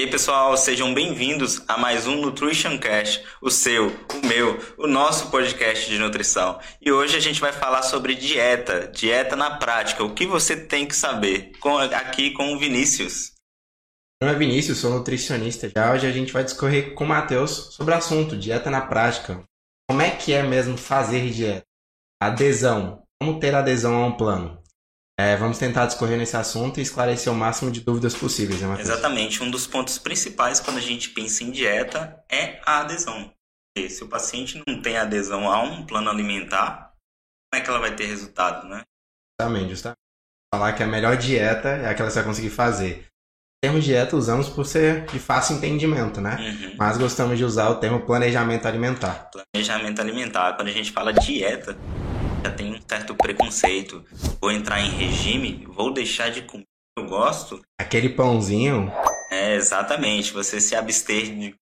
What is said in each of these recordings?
aí, pessoal, sejam bem-vindos a mais um Nutrition Cast, o seu, o meu, o nosso podcast de nutrição. E hoje a gente vai falar sobre dieta, dieta na prática, o que você tem que saber, com, aqui com o Vinícius. Meu nome é Vinícius, sou nutricionista já. Hoje a gente vai discorrer com o Matheus sobre o assunto dieta na prática. Como é que é mesmo fazer dieta? Adesão. Como ter adesão a um plano? É, vamos tentar discorrer nesse assunto e esclarecer o máximo de dúvidas possíveis, né, Matheus? Exatamente. Um dos pontos principais quando a gente pensa em dieta é a adesão. Se o paciente não tem adesão a um plano alimentar, como é que ela vai ter resultado, né? Justamente, justamente. Falar que a melhor dieta é aquela que você vai conseguir fazer. O termo dieta usamos por ser de fácil entendimento, né? Uhum. Mas gostamos de usar o termo planejamento alimentar. Planejamento alimentar. Quando a gente fala dieta, já tem um certo preconceito. Vou entrar em regime, vou deixar de comer o que eu gosto. Aquele pãozinho, É, exatamente. Você se abster de que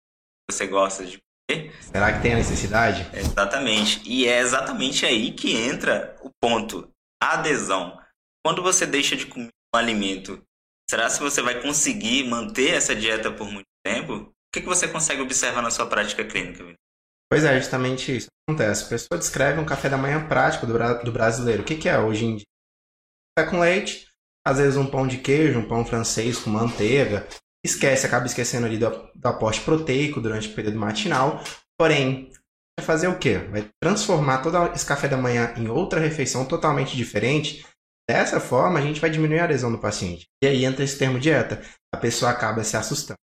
você gosta de comer. será que tem a necessidade? Exatamente. E é exatamente aí que entra o ponto. A adesão. Quando você deixa de comer um alimento, será se você vai conseguir manter essa dieta por muito tempo? O que, que você consegue observar na sua prática clínica? Pois é, justamente isso acontece. A pessoa descreve um café da manhã prático do, bra- do brasileiro. O que, que é hoje em dia? Café com leite, às vezes um pão de queijo, um pão francês com manteiga. Esquece, acaba esquecendo ali do, do aporte proteico durante o período matinal. Porém, vai fazer o quê? Vai transformar todo esse café da manhã em outra refeição totalmente diferente. Dessa forma, a gente vai diminuir a adesão do paciente. E aí entra esse termo dieta. A pessoa acaba se assustando.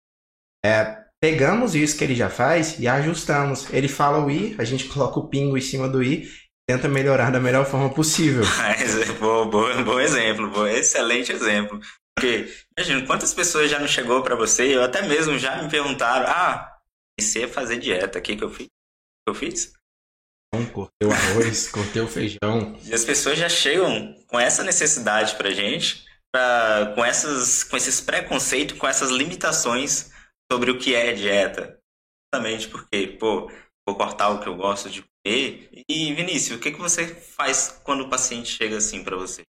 É, pegamos isso que ele já faz e ajustamos. Ele fala o i, a gente coloca o pingo em cima do i, tenta melhorar da melhor forma possível. Bom, bom, bom exemplo, bom, excelente exemplo. Porque, imagina, quantas pessoas já não chegou pra você, ou até mesmo já me perguntaram, ah, comecei a fazer dieta, o que que eu fiz? Que eu fiz? Cortei o arroz, cortei o feijão. E as pessoas já chegam com essa necessidade pra gente, pra, com, essas, com esses preconceitos, com essas limitações sobre o que é dieta. Justamente porque, pô, vou cortar o que eu gosto de comer. E, Vinícius, o que, que você faz quando o paciente chega assim pra você?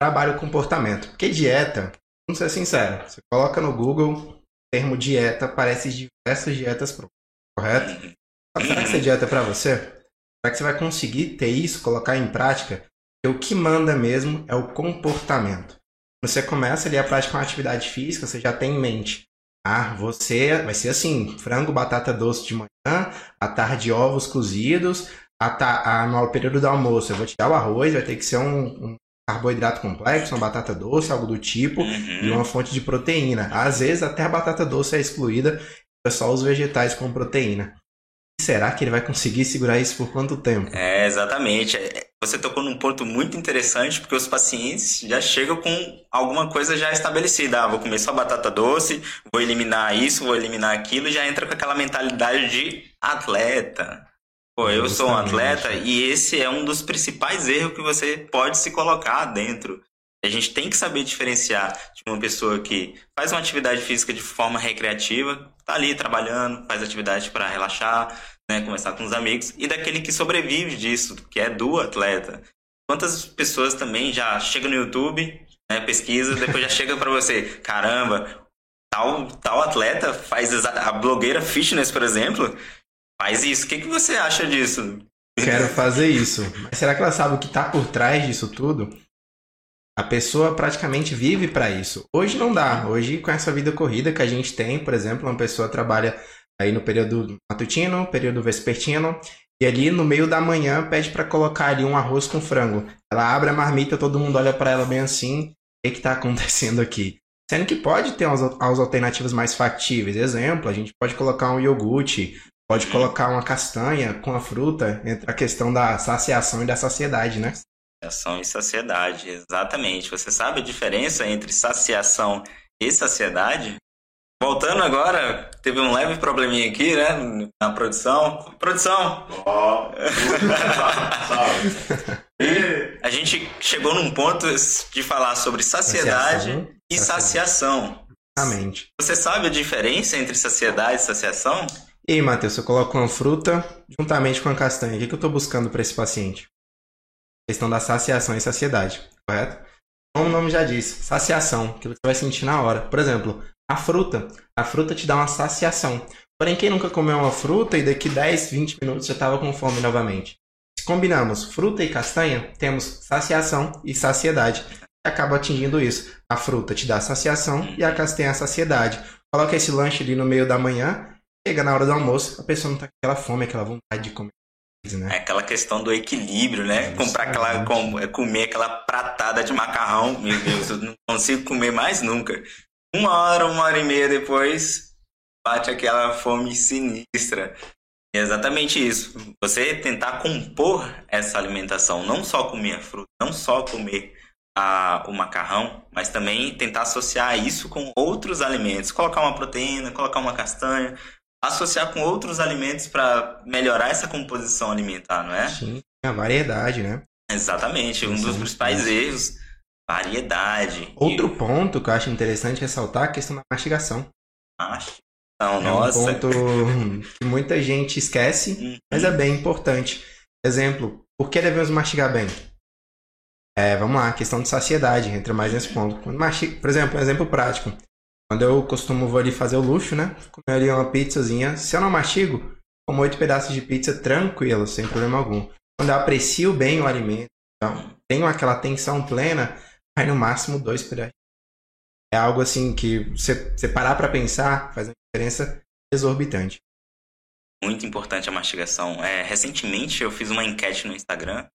Trabalho o comportamento. Porque dieta, vamos ser sinceros, você coloca no Google, termo dieta, aparece diversas dietas prontas, correto? Uhum. Será que essa dieta é pra você? Será que você vai conseguir ter isso, colocar em prática? Porque o que manda mesmo é o comportamento. Você começa ali a praticar uma atividade física, você já tem em mente. Ah, você vai ser assim, frango, batata doce de manhã, à tarde ovos cozidos, à ta- ah, no período do almoço eu vou tirar o arroz, vai ter que ser um, um carboidrato complexo, uma batata doce, algo do tipo, e Uhum. uma fonte de proteína. Às vezes até a batata doce é excluída, é só os vegetais com proteína. Será que ele vai conseguir segurar isso por quanto tempo? É, exatamente. É, Você tocou num ponto muito interessante, porque os pacientes já chegam com alguma coisa já estabelecida. Ah, vou comer só batata doce, vou eliminar isso, vou eliminar aquilo, e já entra com aquela mentalidade de atleta. Pô, eu sou um atleta e esse é um dos principais erros que você pode se colocar dentro. A gente tem que saber diferenciar de uma pessoa que faz uma atividade física de forma recreativa, tá ali trabalhando, faz atividade para relaxar, né, conversar com os amigos, e daquele que sobrevive disso, que é do atleta. Quantas pessoas também já chegam no YouTube, né, pesquisa, depois já chega para você, caramba, tal, tal atleta faz a blogueira fitness, por exemplo, faz isso. O que, que você acha disso? Quero fazer isso. Mas será que ela sabe o que está por trás disso tudo? A pessoa praticamente vive para isso. Hoje não dá. Hoje, com essa vida corrida que a gente tem, por exemplo, uma pessoa trabalha aí no período matutino, período vespertino, e ali no meio da manhã pede para colocar ali um arroz com frango. Ela abre a marmita, todo mundo olha para ela bem assim. O que está acontecendo aqui? Sendo que pode ter as, as alternativas mais factíveis. Exemplo, a gente pode colocar um iogurte, pode colocar uma castanha com a fruta, entre a questão da saciação e da saciedade, né? Saciação e saciedade, exatamente. Você sabe a diferença entre saciação e saciedade? Voltando agora, teve um leve probleminha aqui, né? Na produção. Produção! Ó, salve. A gente chegou num ponto de falar sobre saciedade Saciação, e saciação. Exatamente. Você sabe a diferença entre saciedade e saciação? E aí, Matheus, eu coloco uma fruta juntamente com a castanha. O que eu estou buscando para esse paciente? Questão da saciação e saciedade, correto? Como o nome já diz, saciação, aquilo que você vai sentir na hora. Por exemplo, A fruta. A fruta te dá uma saciação. Porém, quem nunca comeu uma fruta e daqui 10, 20 minutos já estava com fome novamente? Se combinamos fruta e castanha, temos saciação e saciedade. E acaba atingindo isso. A fruta te dá saciação e a castanha a saciedade. Coloca esse lanche ali no meio da manhã, chega na hora do almoço, a pessoa não tá com aquela fome, aquela vontade de comer. Né? É aquela questão do equilíbrio, né? É Comprar aquela, com, é comer aquela pratada de macarrão, meu Deus, eu não consigo comer mais nunca. Uma hora, uma hora e meia depois, bate aquela fome sinistra. É exatamente isso. Você tentar compor essa alimentação, não só comer a fruta, não só comer a, o macarrão, mas também tentar associar isso com outros alimentos. Colocar uma proteína, colocar uma castanha, associar com outros alimentos para melhorar essa composição alimentar, não é? Sim, a variedade, né? Exatamente. Um dos principais erros, variedade. Outro ponto que eu acho interessante ressaltar é a questão da mastigação. Acho. Não, é nossa. um ponto que muita gente esquece, uhum. mas é bem importante. Exemplo, por que devemos mastigar bem? É, vamos lá, questão de saciedade, entra mais nesse ponto. Por exemplo, um exemplo prático. Quando eu costumo vou ali fazer o luxo, né? Comer ali uma pizzazinha. Se eu não mastigo, como oito pedaços de pizza tranquilo, sem problema algum. Quando eu aprecio bem o alimento, então, tenho aquela atenção plena, vai no máximo dois pedaços. É algo assim que você, você parar para pensar faz uma diferença exorbitante. Muito importante a mastigação. É, recentemente eu fiz uma enquete no Instagram.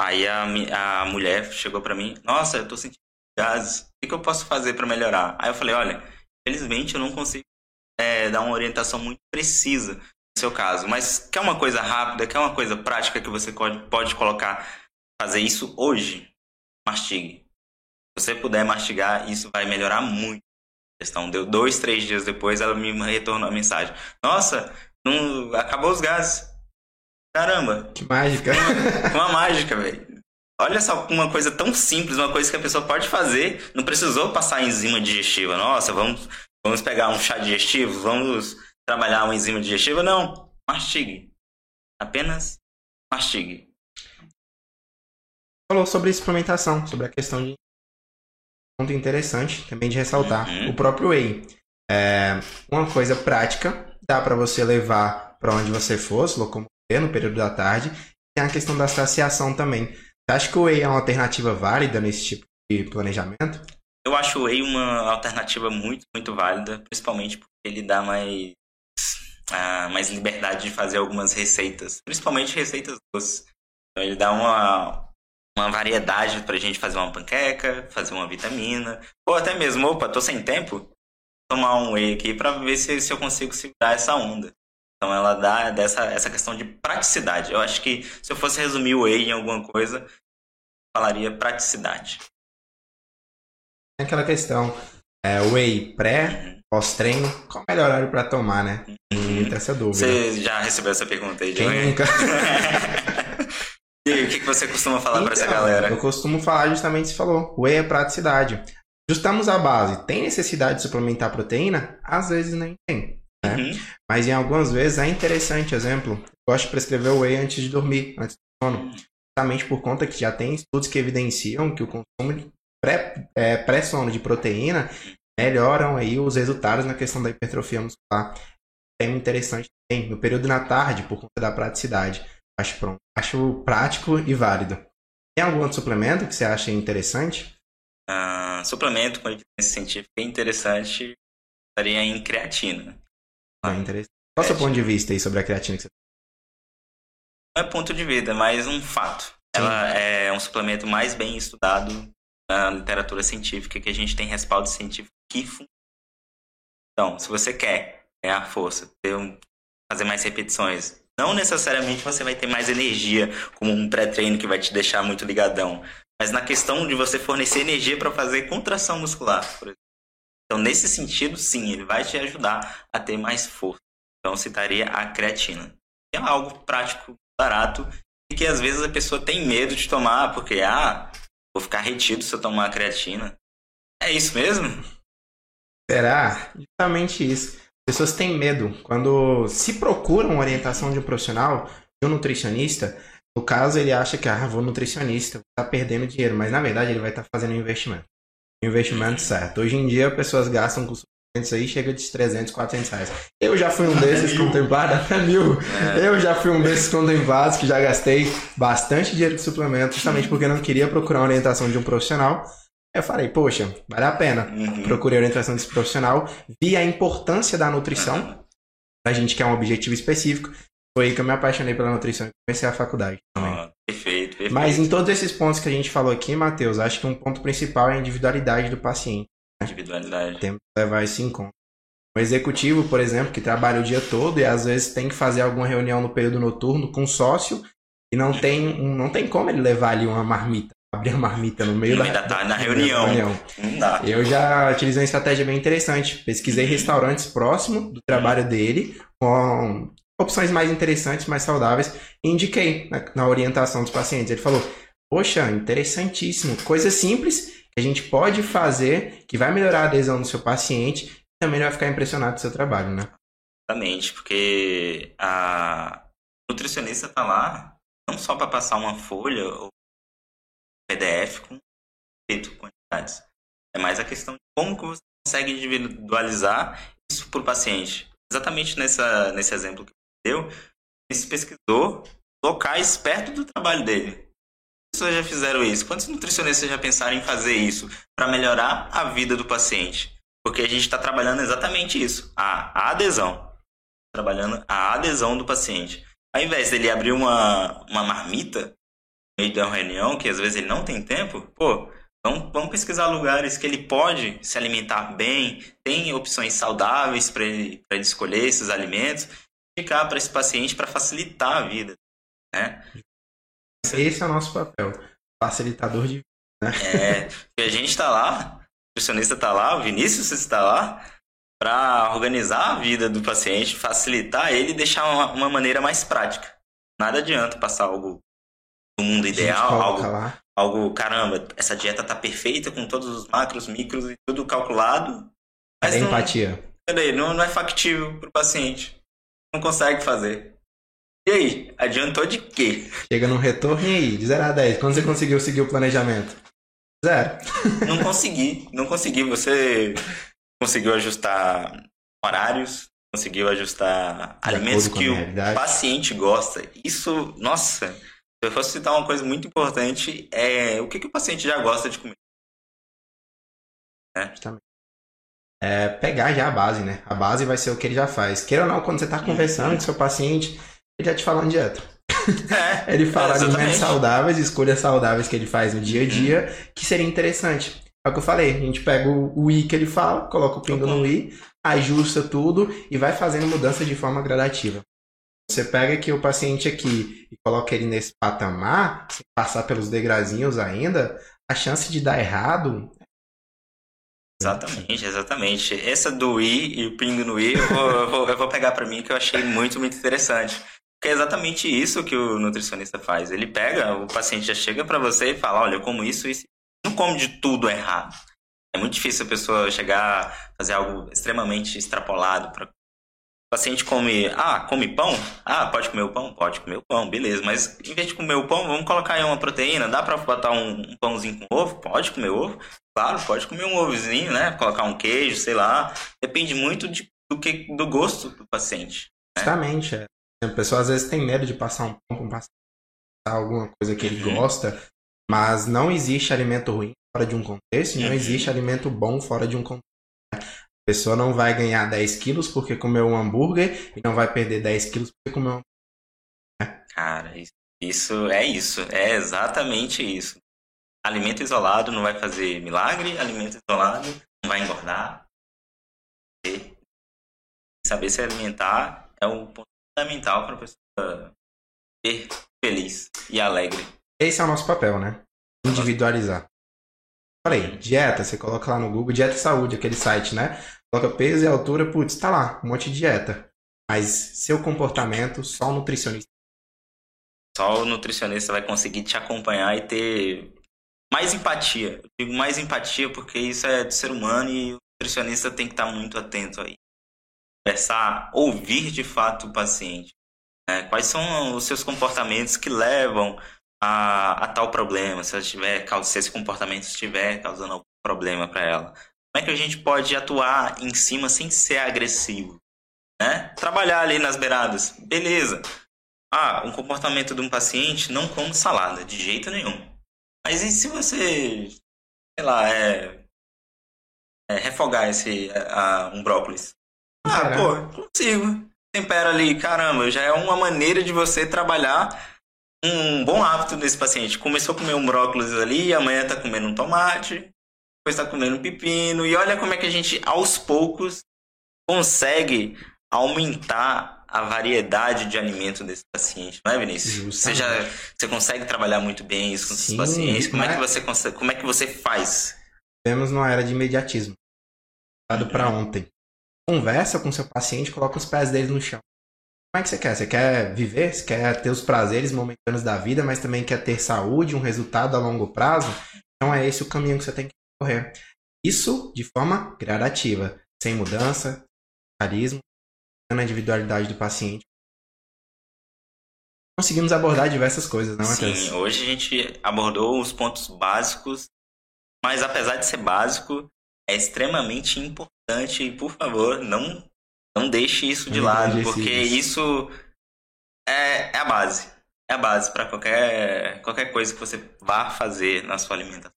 Aí a, a mulher chegou para mim: Nossa, eu tô sentindo gases. O que, que eu posso fazer para melhorar? Aí eu falei: Olha, felizmente eu não consigo é, dar uma orientação muito precisa no seu caso. Mas quer uma coisa rápida, quer uma coisa prática que você pode, colocar, fazer isso hoje? Mastigue. Se você puder mastigar, isso vai melhorar muito questão. Deu dois, três dias depois, ela me retornou a mensagem. Nossa, não, acabou os gases. Caramba. Que mágica. Uma, uma mágica, velho. Olha só uma coisa tão simples, uma coisa que a pessoa pode fazer. Não precisou passar enzima digestiva. Nossa, vamos, vamos pegar um chá digestivo, vamos trabalhar uma enzima digestiva. Não. Mastigue. Apenas mastigue. Falou sobre suplementação, sobre a questão de ponto interessante também de ressaltar. Uhum. O próprio whey. É uma coisa prática, dá para você levar para onde você for, se locomover no período da tarde. Tem a questão da saciação também. Você acha que o whey é uma alternativa válida nesse tipo de planejamento? Eu acho o whey uma alternativa muito, muito válida, principalmente porque ele dá mais, uh, mais liberdade de fazer algumas receitas, principalmente receitas doces. Então ele dá uma, uma variedade pra gente fazer uma panqueca, fazer uma vitamina, ou até mesmo, opa, tô sem tempo, tomar um whey aqui para ver se, se eu consigo segurar essa onda. Então ela dá dessa essa questão de praticidade. Eu acho que se eu fosse resumir o whey em alguma coisa, falaria praticidade. Aquela questão, é, whey pré, uhum. pós-treino, qual é o melhor horário para tomar, né? Uhum. Muita essa dúvida. Você já recebeu essa pergunta aí de Quem nunca? E aí, o que, você costuma falar então, para essa galera? Eu costumo falar justamente você falou, whey é praticidade. Justamos a base. Tem necessidade de suplementar proteína? Às vezes nem tem. Né? Uhum. Mas em algumas vezes é interessante, exemplo, gosto de prescrever o whey antes de dormir, antes do sono. Justamente por conta que já tem estudos que evidenciam que o consumo de pré, é, pré-sono de proteína melhoram aí os resultados na questão da hipertrofia muscular. É interessante também, no período da tarde, por conta da praticidade. Acho, pronto. Acho prático e válido. Tem algum outro suplemento que você acha interessante? Uh, suplemento com evidência científica interessante estaria em creatina. Ah, interessante. Qual é o seu ponto de vista aí sobre a creatina que você Não é ponto de vista, é mais um fato. Sim. Ela é um suplemento mais bem estudado na literatura científica, que a gente tem respaldo científico que funciona. Então, se você quer ganhar força, ter um, fazer mais repetições, não necessariamente você vai ter mais energia, como um pré-treino que vai te deixar muito ligadão. Mas na questão de você fornecer energia para fazer contração muscular, por exemplo. Então, nesse sentido, sim, ele vai te ajudar a ter mais força. Então, citaria a creatina. É algo prático, barato, e que às vezes a pessoa tem medo de tomar, porque, ah, vou ficar retido se eu tomar a creatina. É isso mesmo? Será? Justamente isso pessoas têm medo. Quando se procuram orientação de um profissional, de um nutricionista, no caso ele acha que, ah, vou nutricionista, tá perdendo dinheiro, mas na verdade ele vai estar tá fazendo um investimento. Investimento certo. Hoje em dia, pessoas gastam com aí chega de 300, 400 reais. Eu já fui um desses contemplados, até mil. É. Eu já fui um desses contemplados que já gastei bastante dinheiro de suplemento, justamente porque não queria procurar uma orientação de um profissional. Eu falei, poxa, vale a pena. Uhum. Procurei a orientação desse profissional, vi a importância da nutrição, uhum. a gente quer um objetivo específico. Foi aí que eu me apaixonei pela nutrição e comecei a faculdade também. Oh, perfeito, perfeito. Mas em todos esses pontos que a gente falou aqui, Matheus, acho que um ponto principal é a individualidade do paciente. Individualidade. Temos que levar isso em conta. O executivo, por exemplo, que trabalha o dia todo e às vezes tem que fazer alguma reunião no período noturno com um sócio e não tem, não tem como ele levar ali uma marmita, abrir a marmita no meio, no da, da, na reunião. reunião. Eu já utilizei uma estratégia bem interessante. Pesquisei restaurantes próximos do trabalho dele com opções mais interessantes, mais saudáveis e indiquei na, na orientação dos pacientes. Ele falou: Poxa, interessantíssimo. Coisa simples que a gente pode fazer que vai melhorar a adesão do seu paciente e também vai ficar impressionado com o seu trabalho, né? Exatamente, porque a nutricionista está lá não só para passar uma folha ou PDF com feito quantidades. É mais a questão de como que você consegue individualizar isso para o paciente. Exatamente nessa, nesse exemplo que você deu, ele pesquisou locais perto do trabalho dele pessoas já fizeram isso? Quantos nutricionistas já pensaram em fazer isso para melhorar a vida do paciente? Porque a gente está trabalhando exatamente isso, a, adesão. Trabalhando a adesão do paciente. Ao invés dele abrir uma, uma marmita no meio da reunião, que às vezes ele não tem tempo, pô, vamos, vamos pesquisar lugares que ele pode se alimentar bem, tem opções saudáveis para ele, ele escolher esses alimentos, ficar para esse paciente para facilitar a vida. Né? Esse é o nosso papel, facilitador de vida. Né? É, e a gente está lá, o nutricionista está lá, o Vinícius está lá, para organizar a vida do paciente, facilitar ele e deixar uma, uma, maneira mais prática. Nada adianta passar algo do mundo ideal, algo, lá. algo, caramba, essa dieta tá perfeita com todos os macros, micros e tudo calculado. Mas é não, empatia. Peraí, não, não é factível para o paciente. Não consegue fazer. E aí, adiantou de quê? Chega no retorno e aí, de 0 a 10, quando você conseguiu seguir o planejamento? Zero. Não consegui, não consegui. Você conseguiu ajustar horários, conseguiu ajustar de alimentos que o paciente gosta. Isso, nossa, se eu fosse citar uma coisa muito importante, é o que, que o paciente já gosta de comer. É. É, pegar já a base, né? A base vai ser o que ele já faz. Queira ou não, quando você está conversando com seu paciente, ele já te fala em dieta. É, ele fala de alimentos saudáveis, escolhas saudáveis que ele faz no dia a dia, que seria interessante. É o que eu falei, a gente pega o, I que ele fala, coloca o pingo no I, ajusta tudo e vai fazendo mudança de forma gradativa. Você pega aqui o paciente aqui e coloca ele nesse patamar, sem passar pelos degrazinhos ainda, a chance de dar errado Exatamente, exatamente. Essa do I e o pingo no I eu vou, eu vou, eu vou pegar para mim que eu achei muito, muito interessante. Que é exatamente isso que o nutricionista faz. Ele pega, o paciente já chega para você e fala: Olha, eu como isso, isso. Não come de tudo errado. É muito difícil a pessoa chegar fazer algo extremamente extrapolado. Pra... O paciente come, ah, come pão? Ah, pode comer o pão? Pode comer o pão, beleza. Mas em vez de comer o pão, vamos colocar aí uma proteína. Dá para botar um, um pãozinho com ovo? Pode comer ovo. Claro, pode comer um ovozinho, né? Colocar um queijo, sei lá. Depende muito de, do, que, do gosto do paciente. Né? Justamente, é. A pessoa às vezes tem medo de passar um pão para um paciente, alguma coisa que ele uhum. gosta, mas não existe alimento ruim fora de um contexto, não uhum. existe alimento bom fora de um contexto. A pessoa não vai ganhar 10 quilos porque comeu um hambúrguer e não vai perder 10 quilos porque comeu um? Cara, isso é isso, é exatamente isso. Alimento isolado não vai fazer milagre, alimento isolado não vai engordar. E saber se alimentar é um ponto fundamental para a pessoa ser feliz e alegre. Esse é o nosso papel, né? Individualizar. Falei, dieta, você coloca lá no Google, dieta saúde, aquele site, né? Coloca peso e altura, putz, tá lá, um monte de dieta. Mas seu comportamento, só o nutricionista. Só o nutricionista vai conseguir te acompanhar e ter mais empatia. Eu digo mais empatia porque isso é do ser humano e o nutricionista tem que estar muito atento aí conversar, ouvir de fato o paciente. Né? Quais são os seus comportamentos que levam a, a tal problema? Se, ela tiver, se esse comportamento estiver causando algum problema para ela. Como é que a gente pode atuar em cima sem ser agressivo? Né? Trabalhar ali nas beiradas. Beleza. Ah, um comportamento de um paciente não come salada, de jeito nenhum. Mas e se você, sei lá, é, é refogar esse, a, um brócolis? Ah, Caramba. pô, consigo. Tempera ali, caramba, já é uma maneira de você trabalhar um bom hábito desse paciente. Começou a comer um brócolis ali, amanhã tá comendo um tomate, depois tá comendo um pepino. E olha como é que a gente, aos poucos, consegue aumentar a variedade de alimento desse paciente, não é, Vinícius? Você já você consegue trabalhar muito bem isso com os pacientes? Como é, que você consegue, como é que você faz? Vemos numa era de imediatismo. Dado uhum. para ontem. Conversa com seu paciente, coloca os pés dele no chão. Como é que você quer? Você quer viver? Você quer ter os prazeres momentâneos da vida, mas também quer ter saúde, um resultado a longo prazo? Então é esse o caminho que você tem que correr. Isso de forma gradativa, sem mudança, carisma, na individualidade do paciente. Conseguimos abordar diversas coisas, não, Matheus? Sim, hoje a gente abordou os pontos básicos, mas apesar de ser básico, é extremamente importante e, por favor, não, não deixe isso de lado, porque isso, é, é a base. É a base para qualquer, qualquer coisa que você vá fazer na sua alimentação.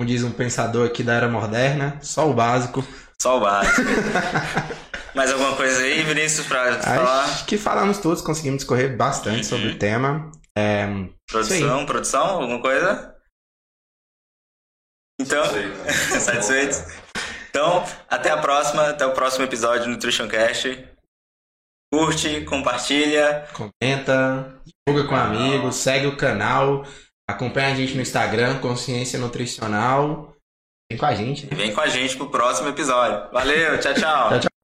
Como diz um pensador aqui da era moderna, só o básico. Só o básico. Mais alguma coisa aí, Vinícius, pra falar? Acho que falamos todos, conseguimos discorrer bastante uhum. sobre o tema. É... Produção, produção, alguma coisa? Então, satisfeitos? Então, até a próxima, até o próximo episódio do Nutrition Cast. Curte, compartilha. Comenta, divulga com amigos, segue o canal, acompanha a gente no Instagram, Consciência Nutricional. Vem com a gente. Né? Vem com a gente pro próximo episódio. Valeu, tchau, tchau. tchau, tchau.